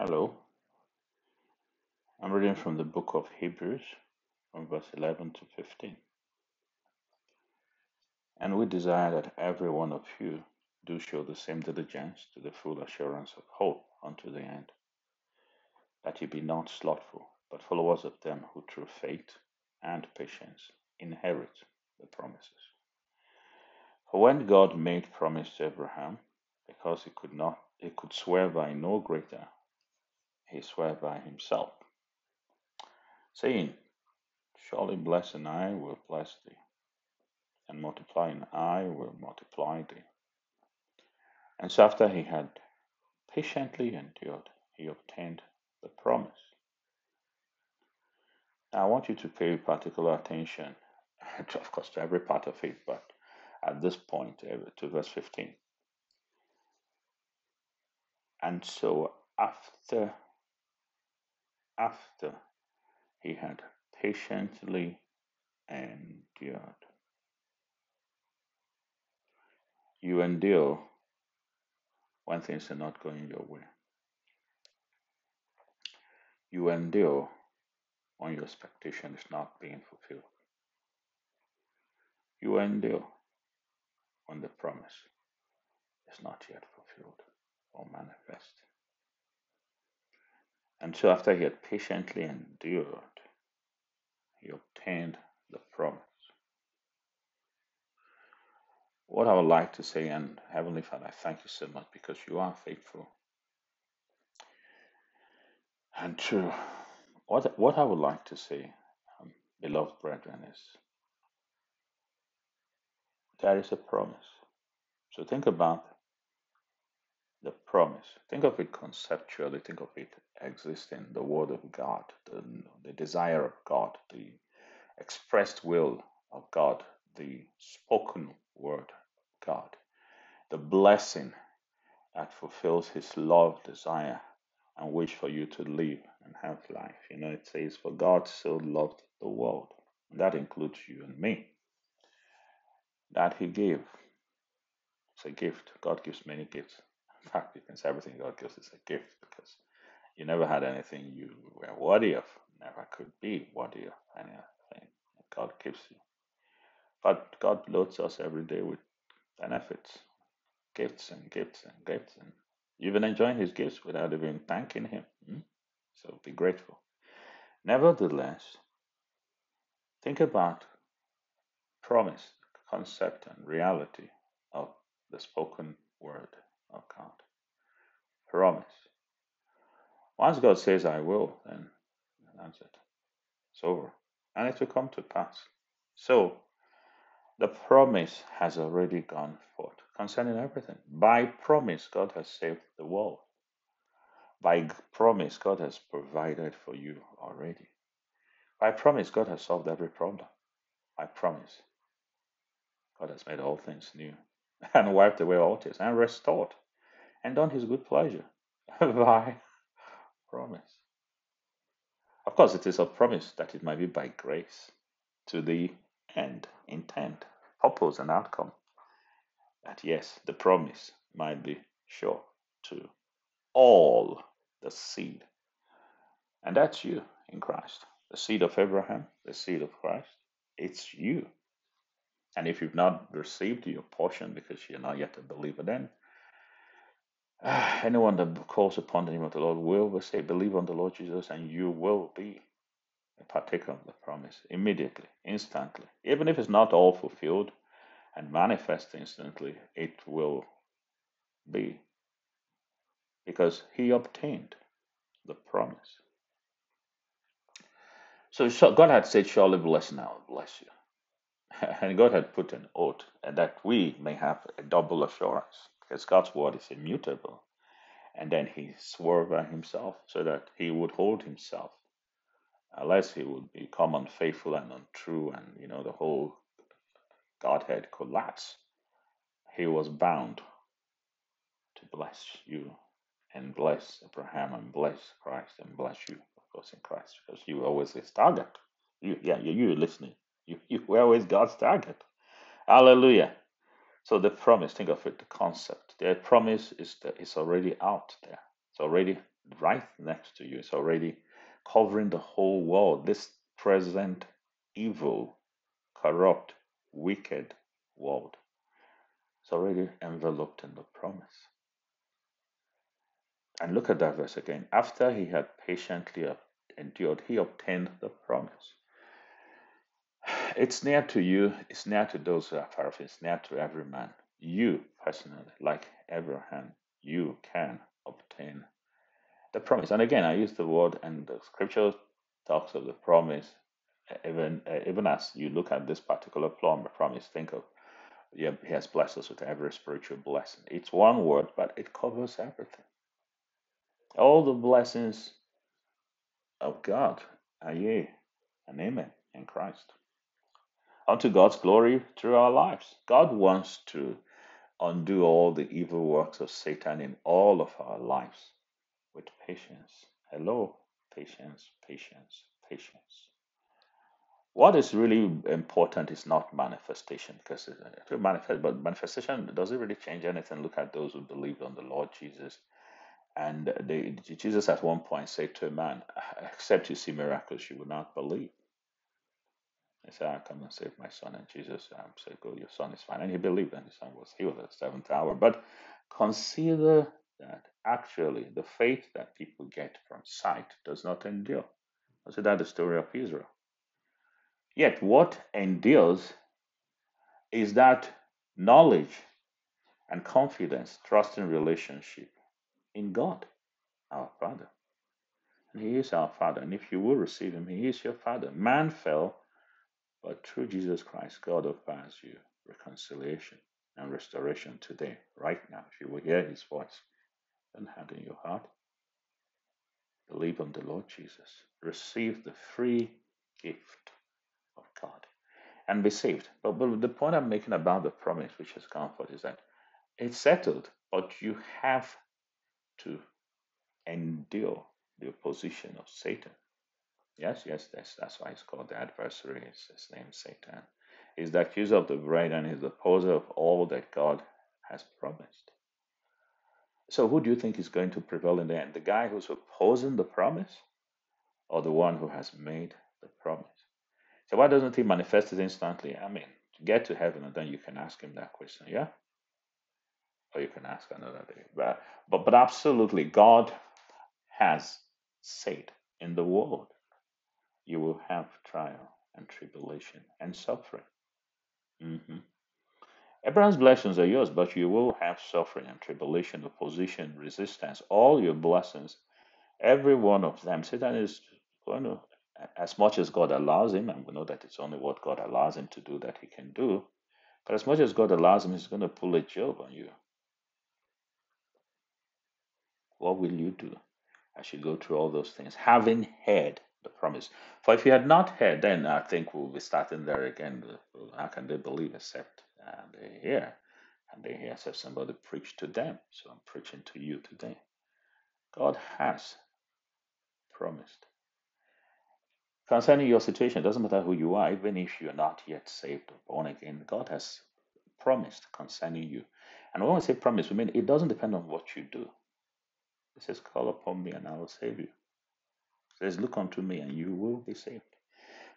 Hello, I'm reading from the book of Hebrews, from verse 11 to 15. And we desire that every one of you do show the same diligence to the full assurance of hope unto the end, that ye be not slothful, but followers of them who through faith and patience inherit the promises. For when God made promise to Abraham, because he could not he could swear by no greater, he sware by himself, saying, Surely blessing I will bless thee and multiplying I will multiply thee. And so after he had patiently endured, he obtained the promise. Now I want you to pay particular attention, of course, to every part of it, but at this point, eh, to verse 15. And so after after he had patiently endured, you endure when things are not going your way. You endure when your expectation is not being fulfilled. You endure when the promise is not yet fulfilled or manifest. And so after he had patiently endured, he obtained the promise. What I would like to say, and Heavenly Father, I thank you so much because you are faithful and true. What, what I would like to say, um, beloved brethren, is there is a promise. So think about the promise. Think of it conceptually. Think of it existing, the Word of God, the, the desire of God, the expressed will of God, the spoken word of God, the blessing that fulfills His love, desire, and wish for you to live and have life. You know, it says, For God so loved the world. And that includes you and me, that He gave. It's a gift. God gives many gifts. Say everything God gives is a gift because you never had anything you were worthy of, never could be worthy of anything God gives you. But God loads us every day with benefits, gifts and gifts and gifts, and been enjoying His gifts without even thanking Him. Hmm? So be grateful. Nevertheless, think about promise, concept, and reality of the spoken word God. Promise. Once God says, I will, then that's it. It's over. And it will come to pass. So the promise has already gone forth concerning everything. By promise, God has saved the world. By promise, God has provided for you already. By promise, God has solved every problem. By promise, God has made all things new and wiped away all tears and restored and done his good pleasure by promise. Of course, it is a promise that it might be by grace to the end, intent, purpose, and outcome. That yes, the promise might be sure to all the seed. And that's you in Christ. The seed of Abraham, the seed of Christ. It's you. And if you've not received your portion because you're not yet a believer, then ah, anyone that calls upon the name of the Lord will, say, Believe on the Lord Jesus, and you will be a partaker of the promise immediately, instantly. Even if it's not all fulfilled and manifest instantly, it will be because he obtained the promise. So God had said, Surely bless now, bless you. And God had put an oath that we may have a double assurance because God's word is immutable. And then he swore by himself so that he would hold himself unless he would become unfaithful and untrue and you know the whole Godhead collapse. He was bound to bless you and bless Abraham and bless Christ and bless you, of course, in Christ, because you were always his target. You, yeah, you, you listening. You, you were always God's target. Hallelujah. So the promise, think of it, the concept. The promise is that it's already out there. It's already right next to you. It's already covering the whole world. This present evil, corrupt, wicked world. It's already enveloped in the promise. And look at that verse again. After he had patiently endured, he obtained the promise. It's near to you, it's near to those who are far off, it's near to every man. You personally, like Abraham, you can obtain the promise. And again, I use the word, and the scripture talks of the promise. Even uh, even as you look at this particular promise, think of yeah, He has blessed us with every spiritual blessing. It's one word, but it covers everything. All the blessings of God are yea and amen in Christ. Unto God's glory through our lives. God wants to undo all the evil works of Satan in all of our lives with patience. Hello, patience, patience, patience. What is really important is not manifestation, because it uh, manifest, but manifestation does it really change anything? Look at those who believe on the Lord Jesus. And they, Jesus at one point said to a man, Except you see miracles, you will not believe. He said, I come and save my son. And Jesus um, said, Go, your son is fine. And he believed, and his son was healed at the seventh hour. But consider that actually the faith that people get from sight does not endure. Consider the story of Israel. Yet, what endures is that knowledge and confidence, trust and relationship in God, our Father. And He is our Father. And if you will receive Him, He is your Father. Man fell but through Jesus Christ, God offers you reconciliation and restoration today, right now. If you will hear his voice and have in your heart, believe on the Lord Jesus, receive the free gift of God, and be saved. But, but the point I'm making about the promise which has come forth is that it's settled, but you have to endure the opposition of Satan. Yes, yes, that's, that's why it's called the adversary. It's his name, Satan. He's the accuser of the brethren, he's the opposer of all that God has promised. So, who do you think is going to prevail in the end? The guy who's opposing the promise or the one who has made the promise? So, why doesn't he manifest it instantly? I mean, get to heaven and then you can ask him that question, yeah? Or you can ask another day. But, but, but absolutely, God has said in the world you will have trial and tribulation and suffering. Mm-hmm. Abraham's blessings are yours, but you will have suffering and tribulation, opposition, resistance, all your blessings, every one of them. Satan is going to, as much as God allows him, and we know that it's only what God allows him to do that he can do, but as much as God allows him, he's going to pull a job on you. What will you do as you go through all those things? Having heard the promise. For if you had not heard, then I think we'll be starting there again. How can they believe except uh, they hear? And they hear except somebody preach to them. So I'm preaching to you today. God has promised. Concerning your situation, it doesn't matter who you are, even if you're not yet saved or born again, God has promised concerning you. And when we say promise, we mean it doesn't depend on what you do. It says, Call upon me and I will save you says, Look unto me and you will be saved.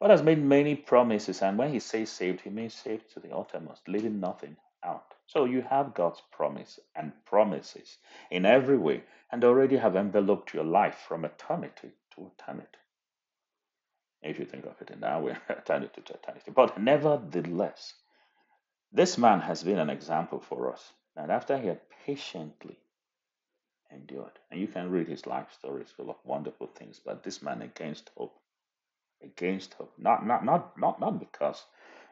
God has made many promises, and when He says saved, He means saved to the uttermost, leaving nothing out. So you have God's promise and promises in every way, and already have enveloped your life from eternity to eternity. If you think of it in that way, eternity to eternity. But nevertheless, this man has been an example for us. And after he had patiently endured. And you can read his life stories full of wonderful things, but this man against hope. Against hope. Not not not not not because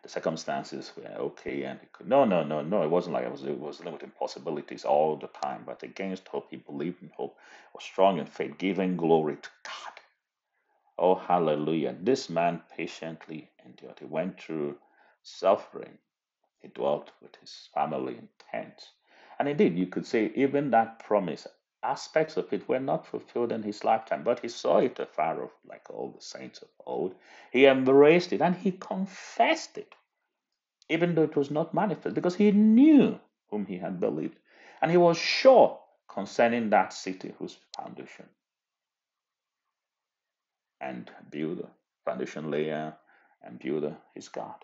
the circumstances were okay and he could no no no no it wasn't like it was it was living with impossibilities all the time, but against hope he believed in hope, was strong in faith, giving glory to God. Oh hallelujah. This man patiently endured. He went through suffering. He dwelt with his family in tents. And indeed, you could say even that promise aspects of it were not fulfilled in his lifetime, but he saw it afar off, like all the saints of old. He embraced it and he confessed it, even though it was not manifest, because he knew whom he had believed. And he was sure concerning that city whose foundation and builder, foundation layer and builder is God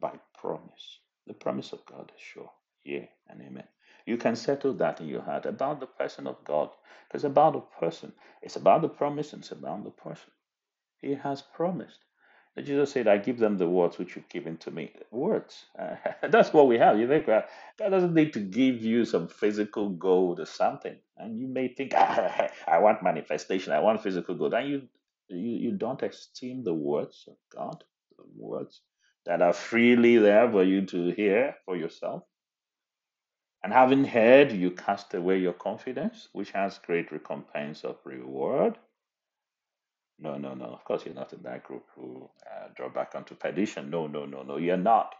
by promise. The promise of God is sure. Yeah and amen. You can settle that in your heart about the person of God. Because about the person, it's about the promise and it's about the person. He has promised. Jesus said, I give them the words which you've given to me. Words. Uh, that's what we have. You think uh, God doesn't need to give you some physical gold or something. And you may think, ah, I want manifestation, I want physical gold. And you, you, you don't esteem the words of God, the words that are freely there for you to hear for yourself. And having heard, you cast away your confidence, which has great recompense of reward. No, no, no. Of course, you're not in that group who uh, draw back onto perdition. No, no, no, no. You're not.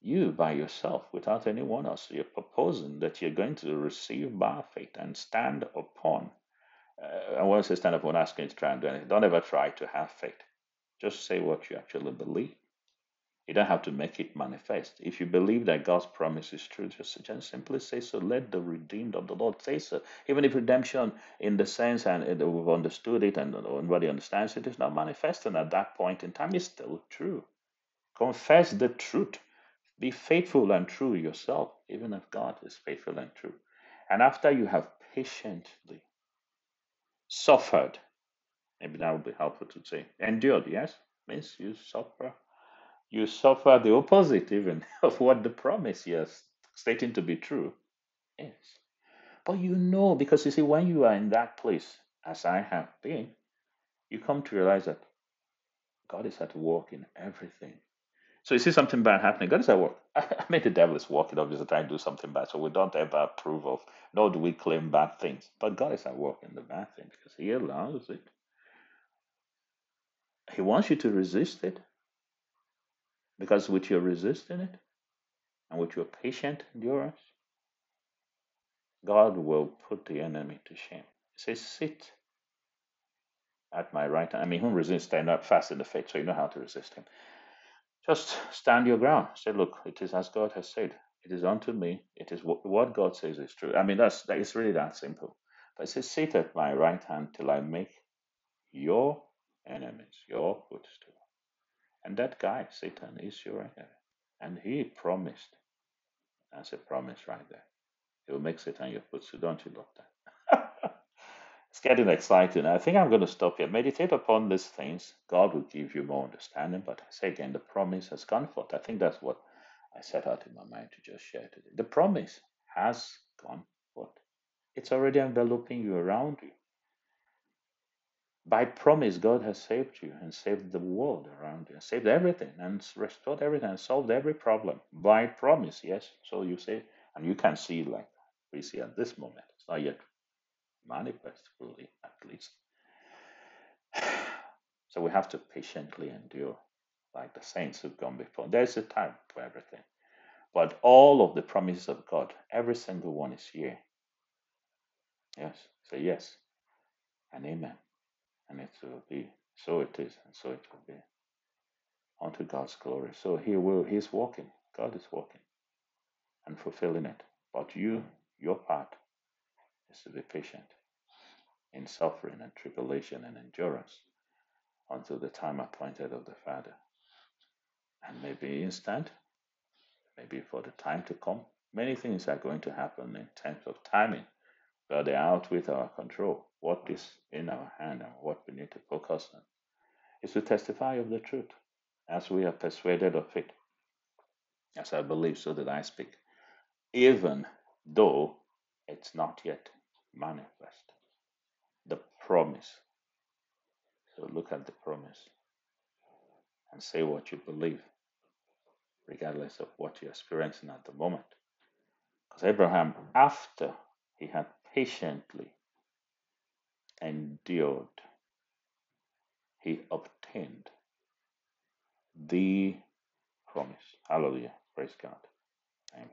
You by yourself, without anyone else, you're proposing that you're going to receive by faith and stand upon. Uh, and when I say stand upon, asking to try and do anything, don't ever try to have faith. Just say what you actually believe. You don't have to make it manifest. If you believe that God's promise is true, just, simply say so. Let the redeemed of the Lord say so. Even if redemption, in the sense and we've understood it and everybody understands it, is not manifesting at that point in time, it's still true. Confess the truth. Be faithful and true yourself, even if God is faithful and true. And after you have patiently suffered, maybe that would be helpful to say, endured, yes? Means you suffer you suffer the opposite even of what the promise you're stating to be true is. But you know, because you see, when you are in that place, as I have been, you come to realize that God is at work in everything. So you see something bad happening, God is at work. I mean, the devil is working, obviously, trying to do something bad. So we don't ever approve of, nor do we claim bad things. But God is at work in the bad things because He allows it. He wants you to resist it. Because with your resisting it and with your patient endurance, God will put the enemy to shame. He says, Sit at my right hand. I mean, whom resist, stand up fast in the faith, so you know how to resist him. Just stand your ground. Say, Look, it is as God has said. It is unto me. It is what, what God says is true. I mean, that's that is really that simple. But it says, Sit at my right hand till I make your enemies your footstool. And that guy, Satan, is your enemy. And he promised, that's a promise right there. He'll make Satan your footstool. Don't you love that? it's getting exciting. I think I'm going to stop here. Meditate upon these things. God will give you more understanding. But I say again, the promise has gone forth. I think that's what I set out in my mind to just share today. The promise has gone forth. It's already enveloping you around you. By promise, God has saved you and saved the world around you, and saved everything and restored everything and solved every problem. By promise, yes. So you say, and you can see like we see at this moment. It's not yet manifest fully, at least. So we have to patiently endure, like the saints who've gone before. There's a time for everything. But all of the promises of God, every single one is here. Yes. Say yes and amen and it will be. So it is, and so it will be. Unto God's glory. So he will he's walking. God is walking and fulfilling it. But you, your part is to be patient in suffering and tribulation and endurance until the time appointed of the Father. And maybe instant, maybe for the time to come. Many things are going to happen in terms of timing but they're out with our control. What is in our hand and what we need to focus on is to testify of the truth as we are persuaded of it. As I believe, so that I speak, even though it's not yet manifest. The promise. So look at the promise and say what you believe, regardless of what you're experiencing at the moment. Because Abraham, after he had patiently endured, he obtained the promise. Hallelujah. Praise God. Amen.